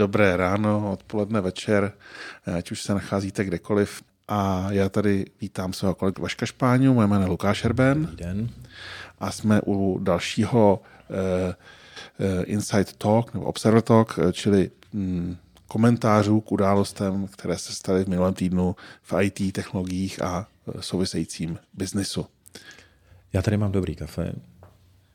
dobré ráno, odpoledne, večer, ať už se nacházíte kdekoliv. A já tady vítám svého kolegu Vaška Špáňu, moje jméno je Lukáš Erben. Dobrý den. A jsme u dalšího uh, uh, Insight Talk, nebo Observer Talk, čili um, komentářů k událostem, které se staly v minulém týdnu v IT, technologiích a souvisejícím biznisu. Já tady mám dobrý kafe.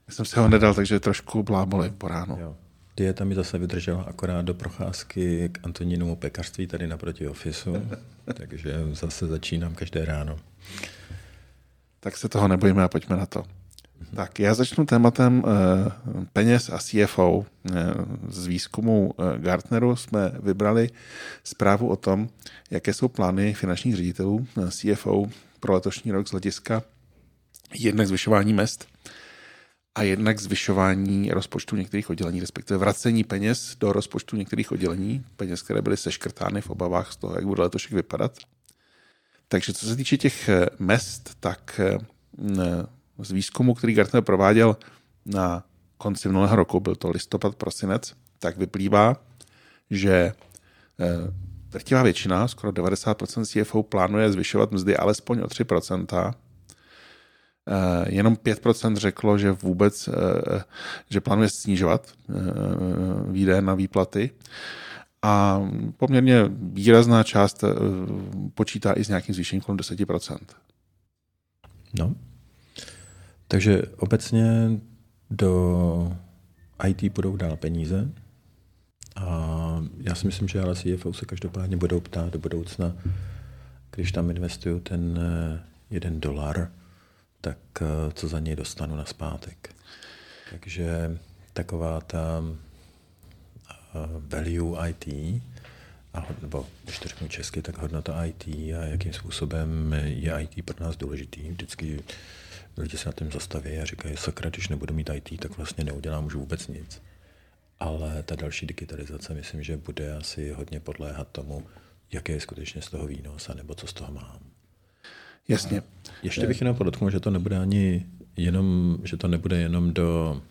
Já jsem si ho nedal, takže trošku bláboli po ránu. Jo. Dieta mi zase vydržela akorát do procházky k Antonínomu pekařství tady naproti ofisu, takže zase začínám každé ráno. Tak se toho nebojíme a pojďme na to. Mhm. Tak já začnu tématem uh, peněz a CFO. Eh, z výzkumu uh, Gartneru jsme vybrali zprávu o tom, jaké jsou plány finančních ředitelů CFO pro letošní rok z hlediska jednak zvyšování mest a jednak zvyšování rozpočtu některých oddělení, respektive vracení peněz do rozpočtu některých oddělení, peněz, které byly seškrtány v obavách z toho, jak bude letošek vypadat. Takže co se týče těch eh, mest, tak eh, z výzkumu, který Gartner prováděl na konci minulého roku, byl to listopad, prosinec, tak vyplývá, že eh, drtivá většina, skoro 90% CFO plánuje zvyšovat mzdy alespoň o 3%, Eh, jenom 5% řeklo, že vůbec, eh, že plánuje snižovat eh, výdaje na výplaty. A poměrně výrazná část počítá i s nějakým zvýšením kolem 10%. No. Takže obecně do IT budou dál peníze. A já si myslím, že ale CFO se každopádně budou ptát do budoucna, když tam investuju ten jeden dolar, tak eh, co za něj dostanu na zpátek. Takže taková ta eh, value IT, a, nebo když to řeknu česky, tak hodnota IT a jakým způsobem je IT pro nás důležitý. Vždycky lidi se na tím zastaví a říkají, sakra, když nebudu mít IT, tak vlastně neudělám už vůbec nic. Ale ta další digitalizace, myslím, že bude asi hodně podléhat tomu, jaký je skutečně z toho výnos, nebo co z toho mám. Jasně. Ještě bych jenom podotknul, že to nebude ani jenom, že to nebude jenom do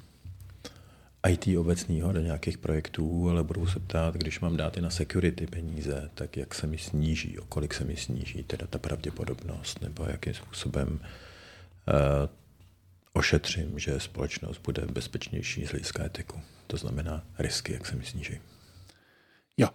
IT obecného, do nějakých projektů, ale budou se ptát, když mám dát i na security peníze, tak jak se mi sníží, o kolik se mi sníží teda ta pravděpodobnost, nebo jakým způsobem uh, ošetřím, že společnost bude bezpečnější z hlediska etiku. To znamená risky, jak se mi sníží. Jo,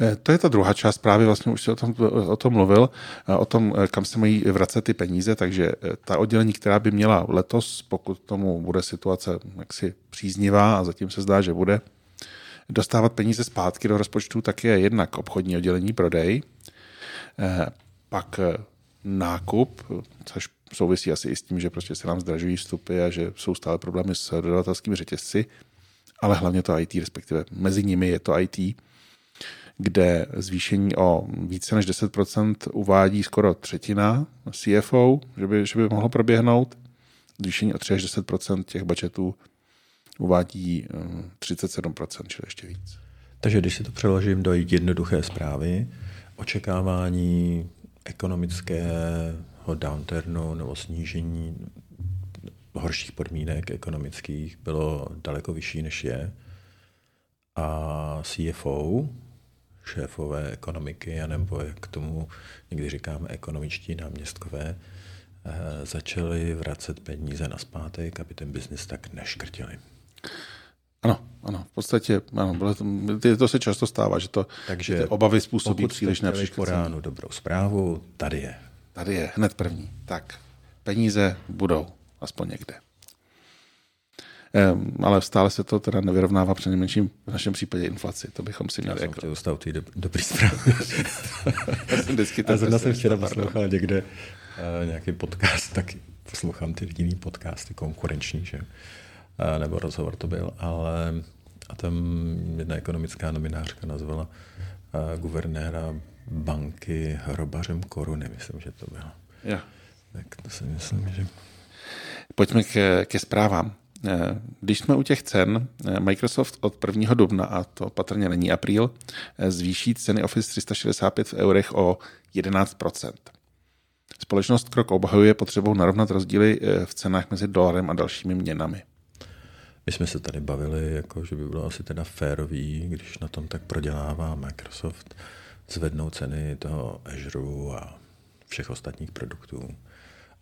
eh, to je ta druhá část, právě vlastně už si o tom, o tom mluvil, eh, o tom, eh, kam se mají vracet ty peníze, takže ta oddělení, která by měla letos, pokud tomu bude situace jaksi příznivá a zatím se zdá, že bude, dostávat peníze zpátky do rozpočtu, tak je jednak obchodní oddělení, prodej, pak nákup, což souvisí asi i s tím, že prostě se nám zdražují vstupy a že jsou stále problémy s dodavatelskými řetězci, ale hlavně to IT, respektive mezi nimi je to IT, kde zvýšení o více než 10% uvádí skoro třetina CFO, že by, že by mohlo proběhnout. Zvýšení o 3 až 10% těch budgetů uvádí 37%, eh, čili ještě víc. Takže když si to přeložím do jednoduché zprávy, očekávání ekonomického downturnu nebo snížení horších podmínek ekonomických bylo daleko vyšší, než je. A CFO, šéfové ekonomiky, nebo jak tomu někdy říkáme ekonomičtí náměstkové, eh, začali vracet peníze na zpátek, aby ten biznis tak neškrtili. Ano, ano, v podstatě ano, to, to se často stává, že to Takže ty obavy způsobí příliš po ránu dobrou zprávu, tady je. Tady je, hned první. Tak, peníze budou, aspoň někde. Ehm, ale stále se to teda nevyrovnává přinejmenším v našem případě inflaci. To bychom si měli. Já jako... jsem dostal ty do, dobrý zprávy. Já jsem vždycky A zrovna jsem včera poslouchal někde uh, nějaký podcast, tak poslouchám ty jiný podcasty konkurenční, že? Uh, nebo rozhovor to byl, ale a tam jedna ekonomická novinářka nazvala uh, guvernéra banky hrobařem koruny, myslím, že to bylo. Ja. Tak to si myslím, že... Pojďme ke, ke zprávám. Eh, když jsme u těch cen, eh, Microsoft od 1. dubna, a to patrně není apríl, eh, zvýší ceny Office 365 v eurech o 11% Společnost krok obhajuje potřebou narovnat rozdíly v cenách mezi dolarem a dalšími měnami. My jsme se tady bavili, jako, že by bylo asi teda férový, když na tom tak prodělává Microsoft, zvednou ceny toho Azure a všech ostatních produktů.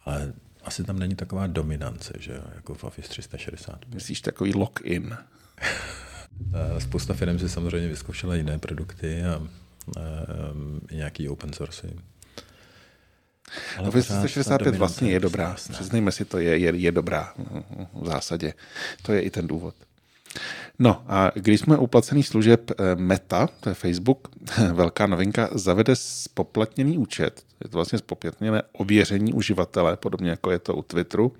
Ale asi tam není taková dominance, že jako v Office 360. Myslíš takový lock-in? Spousta firm si samozřejmě vyzkoušela jiné produkty a, a, a nějaký open source. Ale Office 365 vlastně je dobrá. Přiznejme si, to je, je, je dobrá v zásadě. To je i ten důvod. No a když jsme u placených služeb eh, Meta, to je Facebook, velká novinka, zavede spoplatněný účet. Je to vlastně spoplatněné ověření uživatele, podobně jako je to u Twitteru,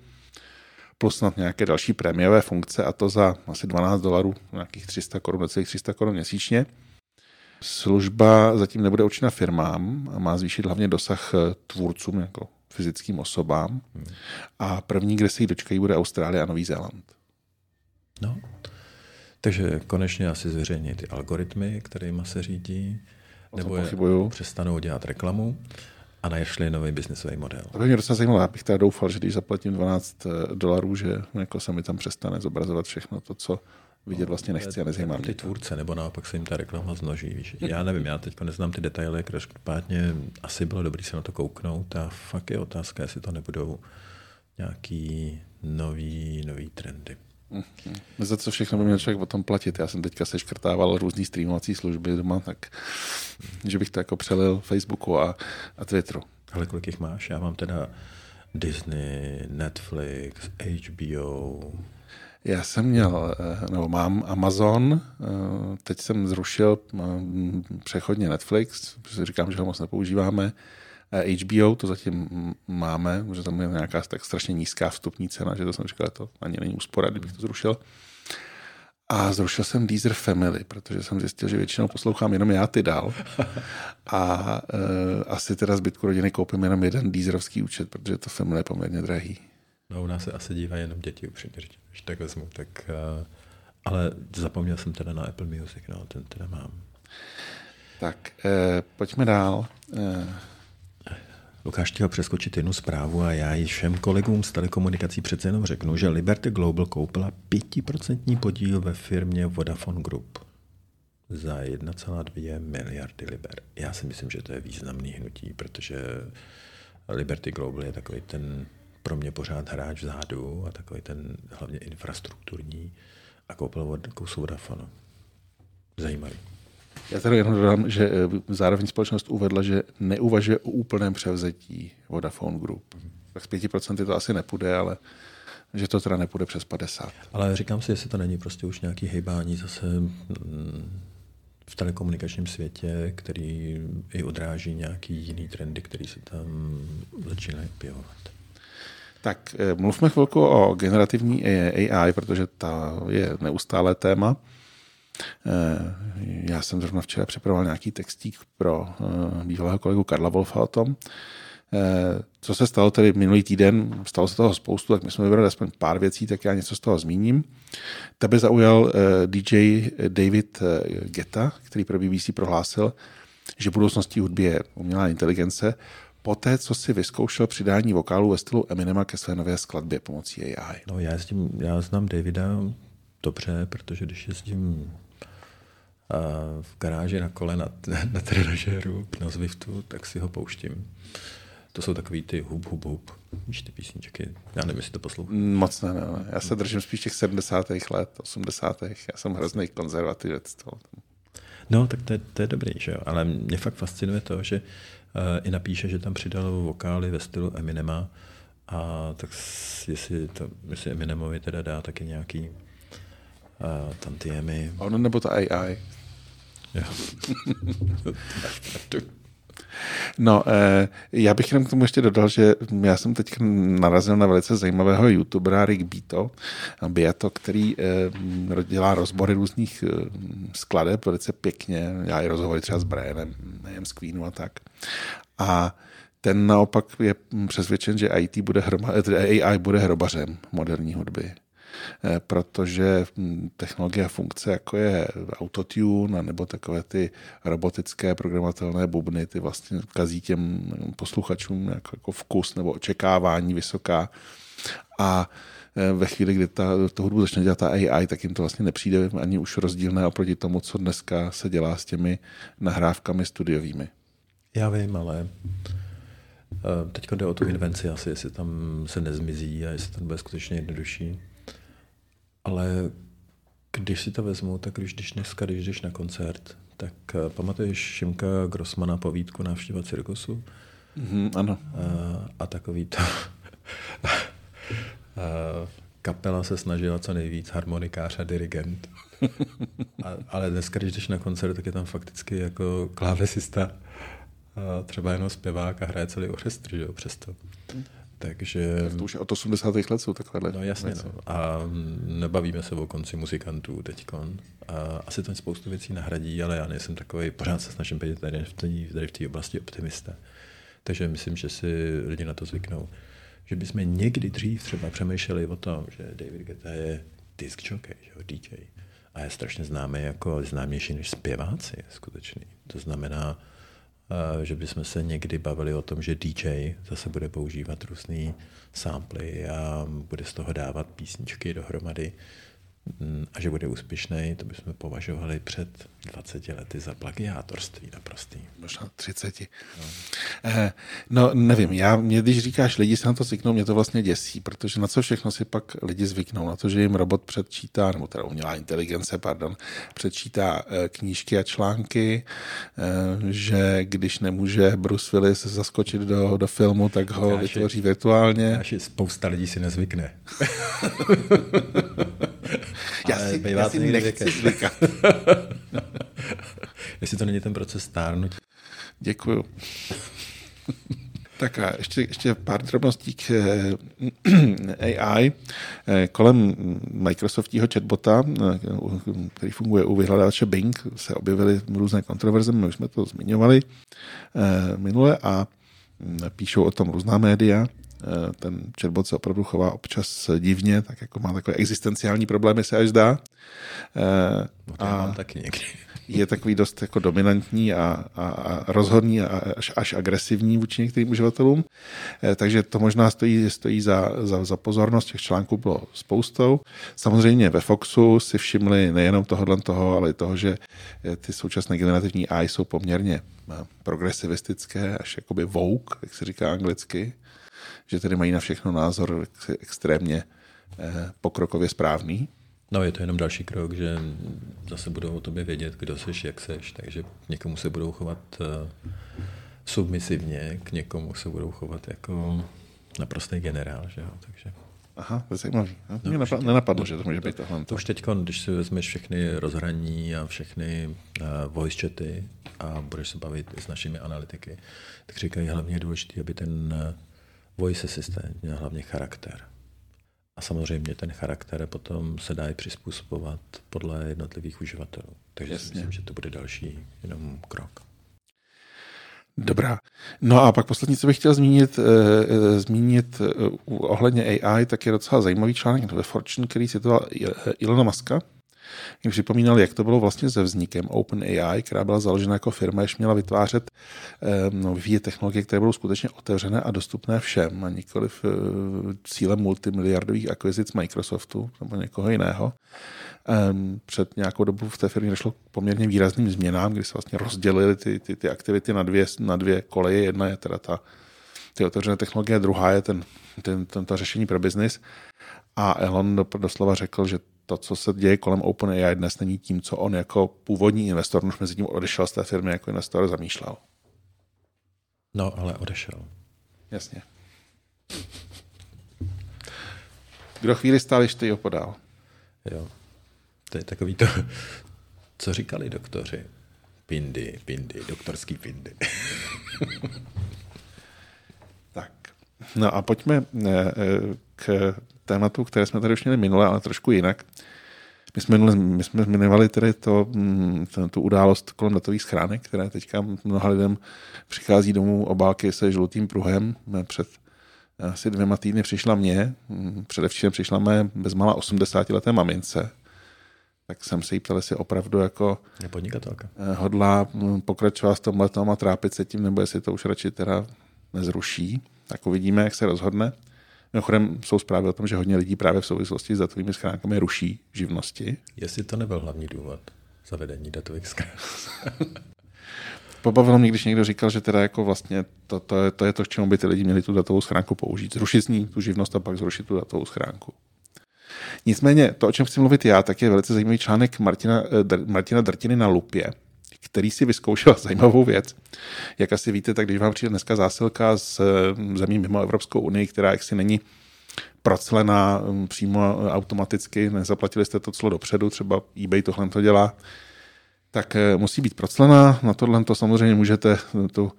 plus snad nějaké další prémiové funkce a to za asi 12 dolarů, nějakých 300 korun, necelých 300 korun měsíčně. Služba zatím nebude určena firmám a má zvýšit hlavně dosah eh, tvůrcům jako fyzickým osobám. Hmm. A první, kde se jí dočkají, bude Austrálie a Nový Zéland. No, takže konečně asi zveřejní ty algoritmy, kterými se řídí, nebo je přestanou dělat reklamu a našli nový biznesový model. To by mě docela zajímalo, já bych teda doufal, že když zaplatím 12 eh, dolarů, že jako se mi tam přestane zobrazovat všechno to, co vidět vlastně nechci a nezajímá Ty tvůrce, nebo naopak se jim ta reklama znoží. Víš? Já nevím, já teď neznám ty detaily, každopádně asi bylo dobré se na to kouknout a fakt je otázka, jestli to nebudou nějaký nový, nový trendy. Mm-hmm. Za co všechno by měl člověk o tom platit. Já jsem teďka seškrtával různý streamovací služby doma, tak že bych to jako přelil Facebooku a, a Twitteru. Ale kolik jich máš? Já mám teda Disney, Netflix, HBO. Já jsem měl, eh, nebo mám Amazon, eh, teď jsem zrušil eh, přechodně Netflix, protože říkám, že ho moc nepoužíváme. HBO to zatím máme, že tam je nějaká tak strašně nízká vstupní cena, že to jsem říkal, to ani není úspora, kdybych to zrušil. A zrušil jsem Deezer Family, protože jsem zjistil, že většinou poslouchám jenom já ty dál. A e, asi teda zbytku rodiny koupím jenom jeden Deezerovský účet, protože to Family je poměrně drahý. No u nás se asi dívají jenom děti, upřímně když tak vezmu. Tak, uh, ale zapomněl jsem teda na Apple Music, no, ten teda mám. Tak, e, pojďme dál. E, Lukáš chtěl přeskočit jednu zprávu a já ji všem kolegům z telekomunikací přece jenom řeknu, že Liberty Global koupila 5% podíl ve firmě Vodafone Group za 1,2 miliardy liber. Já si myslím, že to je významný hnutí, protože Liberty Global je takový ten pro mě pořád hráč vzadu a takový ten hlavně infrastrukturní a koupil kus Vodafone. Zajímavý. Já tady jenom dodám, že eh, zároveň společnost uvedla, že neuvažuje o úplném převzetí Vodafone Group. Tak z 5% to asi nepůjde, ale že to teda nepůjde přes 50. Ale říkám si, jestli to není prostě už nějaký hejbání zase mm, v telekomunikačním světě, který i odráží nějaký jiný trendy, který se tam začínají objevovat. Tak eh, mluvme chvilku o generativní AI, protože ta je neustále téma. Eh, já jsem zrovna včera připravoval nějaký textík pro eh, bývalého kolegu Karla Wolfa o tom, eh, co se stalo tedy minulý týden, stalo se toho spoustu, tak my jsme vybrali aspoň pár věcí, tak já něco z toho zmíním. Tebe zaujal DJ David Geta, který pro BBC prohlásil, že budoucností hudby je umělá inteligence, poté, co si vyzkoušel přidání vokálu ve stylu Eminema ke své nové skladbě pomocí AI. No já, s tím, já znám Davida dobře, protože když jezdím v garáži na kole na, na trenažéru, na Zwiftu, tak si ho pouštím. To jsou takový ty hub, hub, hub. Víš ty písničky? Já nevím, jestli to poslouchám. Moc ne, ne, ne. Já se držím spíš těch 70. let, 80. Já jsem hrozný konzervativec. To. No, tak to je, to je dobrý, že jo? Ale mě fakt fascinuje to, že uh, i napíše, že tam přidal vokály ve stylu Eminema a tak jestli, to, jestli Eminemovi teda dá taky nějaký uh, tantiemy. Ono nebo to AI. No, eh, já bych jenom k tomu ještě dodal, že já jsem teď narazil na velice zajímavého youtubera Rick Beato, Beato, který eh, dělá rozbory různých eh, skladeb velice pěkně, já i rozhovory třeba s Brianem, nejen z Queenu a tak. A ten naopak je přesvědčen, že IT bude hroma, AI bude hrobařem moderní hudby. Eh, protože hm, technologie a funkce, jako je autotune nebo takové ty robotické programatelné bubny, ty vlastně kazí těm posluchačům jako, jako vkus nebo očekávání vysoká. A eh, ve chvíli, kdy ta, tu hudbu začne dělat ta AI, tak jim to vlastně nepřijde ani už rozdílné oproti tomu, co dneska se dělá s těmi nahrávkami studiovými. Já vím, ale eh, teď jde o tu invenci asi, jestli tam se nezmizí a jestli to bude skutečně jednodušší. Ale když si to vezmu, tak když, když dneska, když jdeš na koncert, tak uh, pamatuješ Šimka Grossmana povídku Návštěva cirkusu? Mm, ano. Uh, a takový to... uh, kapela se snažila co nejvíc, harmonikář a dirigent. a, ale dneska, když jdeš na koncert, tak je tam fakticky jako klávesista, a třeba jenom zpěvák a hraje celý orchestr, že jo, přesto. Takže... Tak to už od 80. let jsou takovéhle No jasně, no. A nebavíme se o konci muzikantů teď. Asi to spoustu věcí nahradí, ale já nejsem takový, pořád se snažím být tady v té, tady v té oblasti optimista. Takže myslím, že si lidi na to zvyknou. Že bychom někdy dřív třeba přemýšleli o tom, že David Guetta je disc jockey, že DJ. A je strašně známý jako známější než zpěváci skutečný. To znamená, že bychom se někdy bavili o tom, že DJ zase bude používat různé samply a bude z toho dávat písničky dohromady a že bude úspěšný, to bychom považovali před 20 lety za plagiátorství naprostý. Možná 30. No. Eh, no nevím, já, mě, když říkáš, lidi se na to zvyknou, mě to vlastně děsí, protože na co všechno si pak lidi zvyknou? Na to, že jim robot předčítá, nebo teda umělá inteligence, pardon, předčítá eh, knížky a články, eh, že když nemůže Bruce Willis zaskočit do, do filmu, tak ho Káši, vytvoří virtuálně. Káši, spousta lidí si nezvykne. já si, já si nechci zvykat. Jestli to není ten proces stárnutí. Děkuju. Tak a ještě, ještě pár drobností k eh, AI. Eh, kolem Microsoftního chatbota, eh, který funguje u vyhledávače Bing, se objevily různé kontroverze, my už jsme to zmiňovali minule a hm, píšou o tom různá média. Ten chatbot se opravdu chová občas divně, tak jako má takové existenciální problémy, se až zdá. No, a mám taky někdy je takový dost jako dominantní a, a, a rozhodný a až, až agresivní vůči některým uživatelům. Eh, takže to možná stojí, stojí za, za, za pozornost. Těch článků bylo spoustou. Samozřejmě ve Foxu si všimli nejenom tohohle toho, ale i toho, že eh, ty současné generativní AI jsou poměrně eh, progresivistické, až jakoby woke, jak se říká anglicky, že tedy mají na všechno názor extrémně pokrokově správný. No, je to jenom další krok, že zase budou o tobě vědět, kdo seš, jak seš, takže někomu se budou chovat uh, submisivně, k někomu se budou chovat jako naprostý generál, že jo, takže... Aha, to je zajímavý. No, mě no, nenapadlo, to, že to může být tohle. To už teď, když si vezmeš všechny rozhraní a všechny uh, voice chaty a budeš se bavit s našimi analytiky, tak říkají hlavně je důležité, aby ten uh, voice assistant měl hlavně charakter. A samozřejmě ten charakter potom se dá i přizpůsobovat podle jednotlivých uživatelů. Takže Jasně. si myslím, že to bude další jenom krok. Dobrá. No a pak poslední, co bych chtěl zmínit, e, zmínit e, ohledně AI, tak je docela zajímavý článek ve Fortune, který citoval Ilona Maska, jim připomínal, jak to bylo vlastně se vznikem OpenAI, která byla založena jako firma, jež měla vytvářet no, vyvíjet technologie, které budou skutečně otevřené a dostupné všem, a nikoli eh, cílem multimiliardových akvizic Microsoftu nebo někoho jiného. Před nějakou dobu v té firmě došlo k poměrně výrazným změnám, kdy se vlastně rozdělily ty, ty, ty aktivity na dvě, na dvě koleje. Jedna je teda ta ty otevřené technologie, druhá je ten, ten, ten, to řešení pro biznis. A Elon doslova řekl, že to, co se děje kolem OpenAI dnes, není tím, co on jako původní investor, už mezi tím odešel z té firmy jako investor, zamýšlel. No, ale odešel. Jasně. Kdo chvíli stál, ještě ho podal. Jo. To je takový to, co říkali doktoři. Pindy, pindy, doktorský pindy. tak. No a pojďme eh, eh, k tématu, které jsme tady už měli minule, ale trošku jinak. My jsme, my jsme zmiňovali tedy to, mm, tu událost kolem datových schránek, které teďka mnoha lidem přichází domů obálky se žlutým pruhem. Před asi dvěma týdny přišla mě, mm, předevčím přišla mé bezmála 80 leté mamince, tak jsem se jí ptal, jestli opravdu jako je podnikatelka. Eh, hodlá mm, pokračovat s tom letom a trápit se tím, nebo jestli to už radši teda nezruší. Tak uvidíme, jak se rozhodne. Mimochodem jsou zprávy o tom, že hodně lidí právě v souvislosti s datovými schránkami ruší živnosti. Jestli to nebyl hlavní důvod zavedení datových schránek. Pobavilo mě, když někdo říkal, že teda jako vlastně to, to, je, to je to, k čemu by ty lidi měli tu datovou schránku použít. Zrušit z ní tu živnost a pak zrušit tu datovou schránku. Nicméně to, o čem chci mluvit já, tak je velice zajímavý článek Martina, eh, Martina Drtiny na Lupě, který si vyzkoušel zajímavou věc. Jak asi víte, tak když vám přijde dneska zásilka z eh, zemí mimo Evropskou unii, která jaksi není proclená hm, přímo automaticky, nezaplatili jste to clo dopředu, třeba eBay tohle to dělá, tak eh, musí být proclená. Na tohle to samozřejmě můžete tu,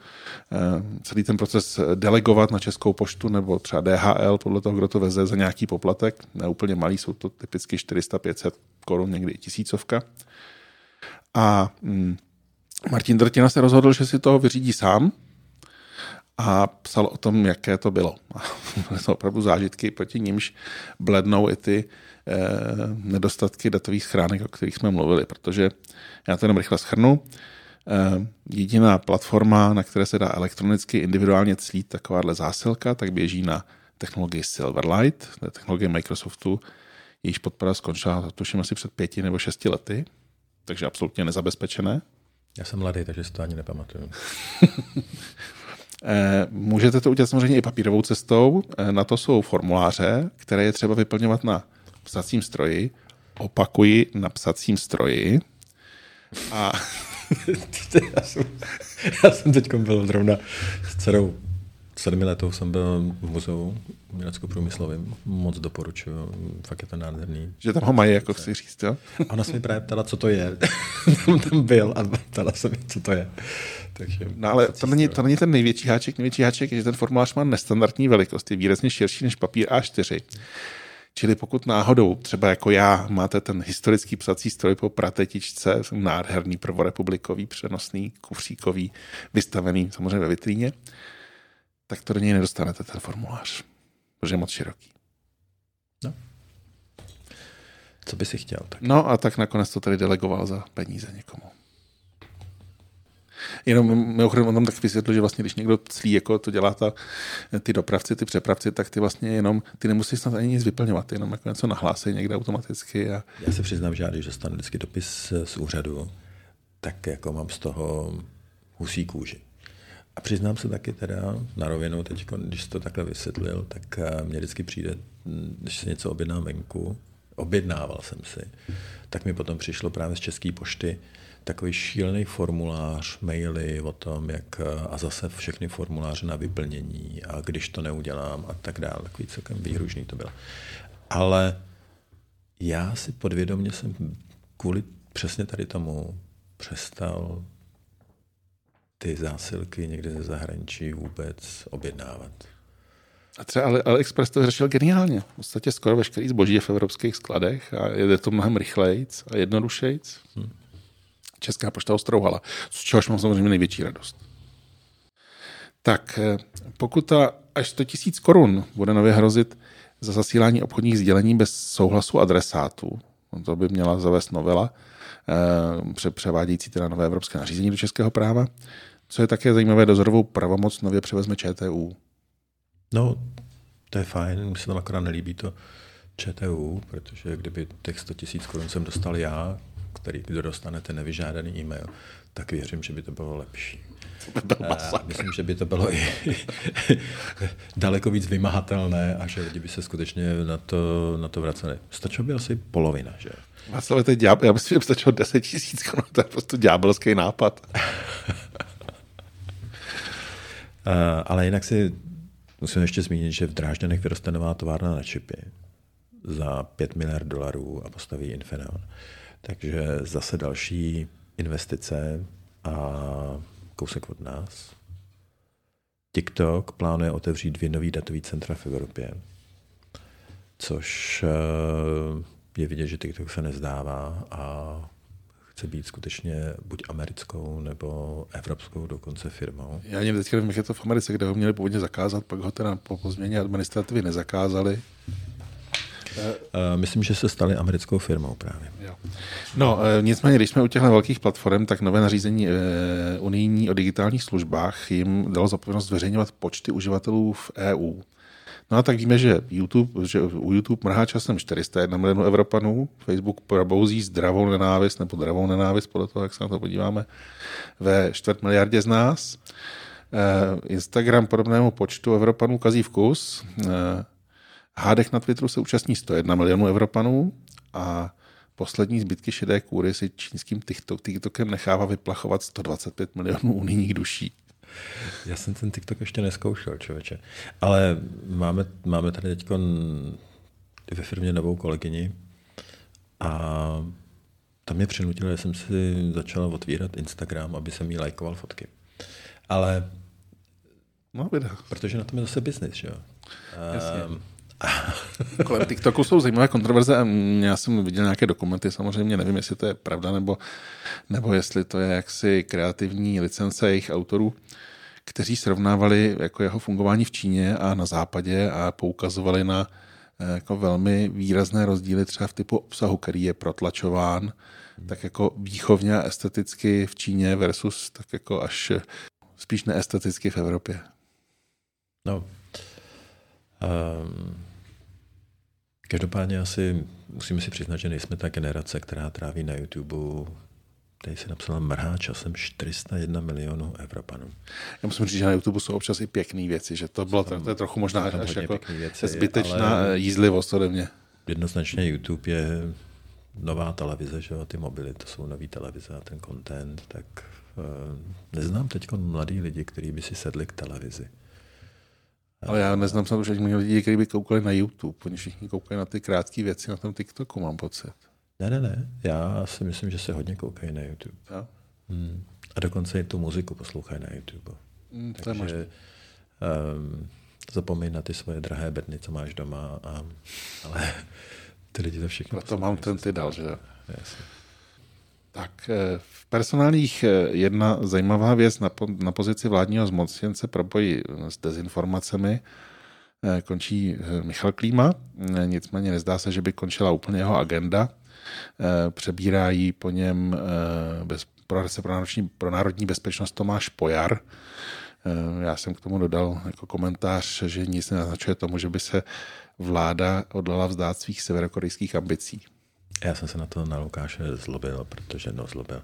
celý ten proces delegovat na Českou poštu nebo třeba DHL, podle toho, kdo to veze za nějaký poplatek. Ne úplně malý, jsou to typicky 400-500 korun, někdy i tisícovka. A hm, Martin Drtina se rozhodl, že si to vyřídí sám a psal o tom, jaké to bylo. A byly to opravdu zážitky, proti nímž blednou i ty eh, nedostatky datových schránek, o kterých jsme mluvili, protože já to jenom rychle schrnu. Eh, jediná platforma, na které se dá elektronicky individuálně clít takováhle zásilka, tak běží na technologii Silverlight, to je technologie Microsoftu, jejíž podpora skončila, tuším, asi před pěti nebo šesti lety, takže absolutně nezabezpečené. Já jsem mladý, takže si to ani nepamatuju. Eh, můžete to udělat samozřejmě i papírovou cestou. Eh, na to jsou formuláře, které je třeba vyplňovat na psacím stroji. Opakuji na psacím stroji. A... já jsem, já jsem teď byl zrovna s dcerou sedmi letou jsem byl v muzeu umělecko-průmyslovým. Moc doporučuju. Fakt je to nádherný. Že tam ho mají, jako chci říct, jo? A ona se mi právě ptala, co to je. tam, tam byl a ptala se mi, co to je. Takže no ale to není, to není ten největší háček. Největší háček je, že ten formulář má nestandardní velikost. Je výrazně širší než papír A4. Čili pokud náhodou, třeba jako já, máte ten historický psací stroj po pratetičce, nádherný prvorepublikový, přenosný, kufříkový, vystavený samozřejmě ve vitríně, tak to do něj nedostanete, ten formulář, protože je moc široký. No. Co by si chtěl? Tak? No a tak nakonec to tady delegoval za peníze někomu. Jenom mimochodem on tam tak vysvětlil, že vlastně když někdo clí, jako to dělá ta, ty dopravci, ty přepravci, tak ty vlastně jenom, ty nemusí snad ani nic vyplňovat, jenom jako něco nahlásí někde automaticky. A... Já se přiznám, že já, když dostanu vždycky dopis z úřadu, tak jako mám z toho husí kůži. A přiznám se taky teda na rovinu, teď, když to takhle vysvětlil, tak eh, mě vždycky přijde, hm, když se něco objednám venku, objednával jsem si, tak mi potom přišlo právě z České pošty takový šílený formulář, maily o tom, jak eh, a zase všechny formuláře na vyplnění a když to neudělám a tak dále. Takový celkem výhružný to bylo. Ale já si podvědomě jsem kvůli přesně tady tomu přestal ty zásilky někde ze zahraničí vůbec objednávat. A třeba AliExpress to řešil geniálně. V podstatě skoro veškerý zboží je v evropských skladech a jede to mnohem rychlejc a jednodušejc. Hmm. Česká pošta ostrouhala, z čehož mám samozřejmě největší radost. Tak eh, pokuta až 100 000 korun bude nově hrozit za zasílání obchodních sdělení bez souhlasu adresátů. To by měla zavést novela, převádějící teda nové evropské nařízení do českého práva. Co je také zajímavé, dozorovou pravomoc nově převezme ČTU. No, to je fajn, mi se tam akorát nelíbí to ČTU, protože kdyby těch 100 tisíc korun jsem dostal já, který kdo dostane ten nevyžádaný e-mail, tak věřím, že by to bylo lepší. To Myslím, že by to bylo i daleko víc vymahatelné a že lidi by se skutečně na to, na to vraceli. Stačilo by asi polovina, že? Václav, to je já myslím, že by stačilo 10 tisíc korun, to je prostě ďábelský nápad. Eh, ale jinak si musím ještě zmínit, že v Drážďanech vyroste nová továrna na čipy za 5 miliard dolarů a postaví Infineon. Takže zase další investice a kousek od nás. TikTok plánuje otevřít dvě nový datový centra v Evropě, což eh, je vidět, že TikTok se nezdává a chce být skutečně buď americkou nebo evropskou dokonce firmou. Já ani teď nevím, jak je to v Americe, kde ho měli původně zakázat, pak ho teda po změně administrativy nezakázali. Uh, myslím, že se stali americkou firmou právě. No, e, nicméně, když jsme u těchto velkých platform, tak nové nařízení e, unijní o digitálních službách jim dalo zapovinnost zveřejňovat počty uživatelů v EU. No a tak víme, že YouTube, že u YouTube mrhá časem 401 milionů Evropanů, Facebook probouzí zdravou nenávist nebo zdravou nenávist, podle toho, jak se na to podíváme, ve čtvrt miliardě z nás. Eh, Instagram podobnému počtu Evropanů kazí vkus. Hádech na Twitteru se účastní 101 milionů Evropanů a poslední zbytky šedé kůry si čínským TikTok, TikTokem nechává vyplachovat 125 milionů unijních duší. Já jsem ten TikTok ještě neskoušel, člověče. Ale máme, máme tady teď ve firmě novou kolegyni a tam mě přinutilo, že jsem si začal otvírat Instagram, aby jsem jí lajkoval fotky. Ale No, videa. Protože na tom je zase biznis, že jo? Um, Kolem TikToku jsou zajímavé kontroverze já jsem viděl nějaké dokumenty, samozřejmě nevím, jestli to je pravda, nebo, nebo jestli to je jaksi kreativní licence jejich autorů, kteří srovnávali jako jeho fungování v Číně a na západě a poukazovali na eh, jako velmi výrazné rozdíly třeba v typu obsahu, který je protlačován, tak jako výchovně a esteticky v Číně versus tak jako až spíš neesteticky v Evropě. No. Um, každopádně asi musíme si přiznat, že nejsme ta generace, která tráví na YouTube Tady se napsala mrhá časem 401 milionů Evropanů. Já musím říct, že na YouTube jsou občas i pěkné věci, že to bylo tam, to je trochu možná až jako věci, zbytečná ale jízlivost ode mě. Jednoznačně YouTube je nová televize, že jo, ty mobily, to jsou nový televize a ten content, tak uh, neznám teď mladý lidi, kteří by si sedli k televizi. Ale já neznám samozřejmě lidi, kteří by koukali na YouTube. Oni všichni koukají na ty krátké věci na tom TikToku, mám pocit. Ne, ne, ne. Já si myslím, že se hodně koukají na YouTube. Ja. Hmm. A dokonce i tu muziku poslouchají na YouTube. Hmm, to Takže um, zapomeň na ty svoje drahé bedny, co máš doma. A, ale ty lidi to všechno... Proto mám ten ty dal, že jo? Tak eh, v personálních eh, jedna zajímavá věc na, na pozici vládního zmocněnce pro boj s dezinformacemi eh, končí Michal Klíma, nicméně nezdá se, že by končila úplně jeho agenda. Přebírají po něm bez, pro, pro, národní, pro národní bezpečnost Tomáš Pojar. Já jsem k tomu dodal jako komentář, že nic nenaznačuje tomu, že by se vláda odlala vzdát svých severokorejských ambicí. Já jsem se na to na Lukáše zlobil, protože no zlobil.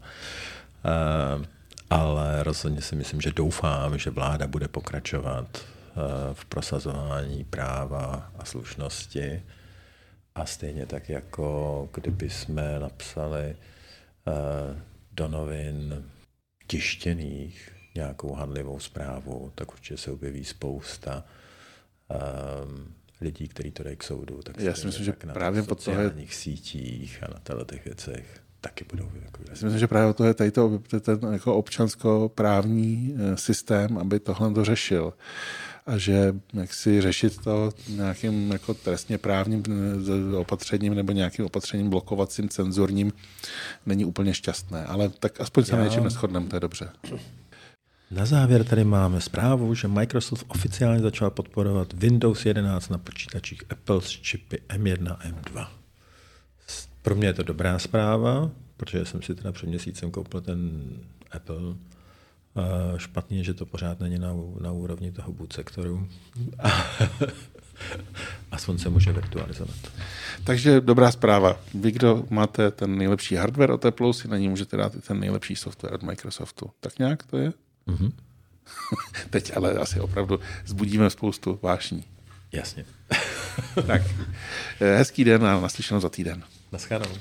Uh, ale rozhodně si myslím, že doufám, že vláda bude pokračovat uh, v prosazování práva a slušnosti. A stejně tak, jako kdyby jsme napsali uh, do novin tištěných nějakou handlivou zprávu, tak určitě se objeví spousta um, lidí, kteří to dají k soudu. Tak Já si myslím, že právě po sociálních sítích a na těch věcech taky budou. Jako Já si myslím, že právě to je tady to, ten jako občansko-právní eh, systém, aby tohle to řešil. A že jak si řešit to nějakým jako trestně právním eh, opatřením nebo nějakým opatřením blokovacím, cenzurním není úplně šťastné. Ale tak aspoň se na něčem neschodneme, to je dobře. Na závěr tady máme zprávu, že Microsoft oficiálně začal podporovat Windows 11 na počítačích Apple s čipy M1 a M2. Pro mě je to dobrá zpráva, protože jsem si teda před měsícem koupil ten Apple. Špatně je, že to pořád není na, na úrovni toho boot sektoru. Aspoň se může virtualizovat. Takže dobrá zpráva. Vy, kdo máte ten nejlepší hardware od Apple, si na ní můžete dát i ten nejlepší software od Microsoftu. Tak nějak to je? Mm-hmm. Teď ale asi opravdu zbudíme spoustu vášní. Jasně. tak, hezký den a naslyšenou za týden. Naschledanou.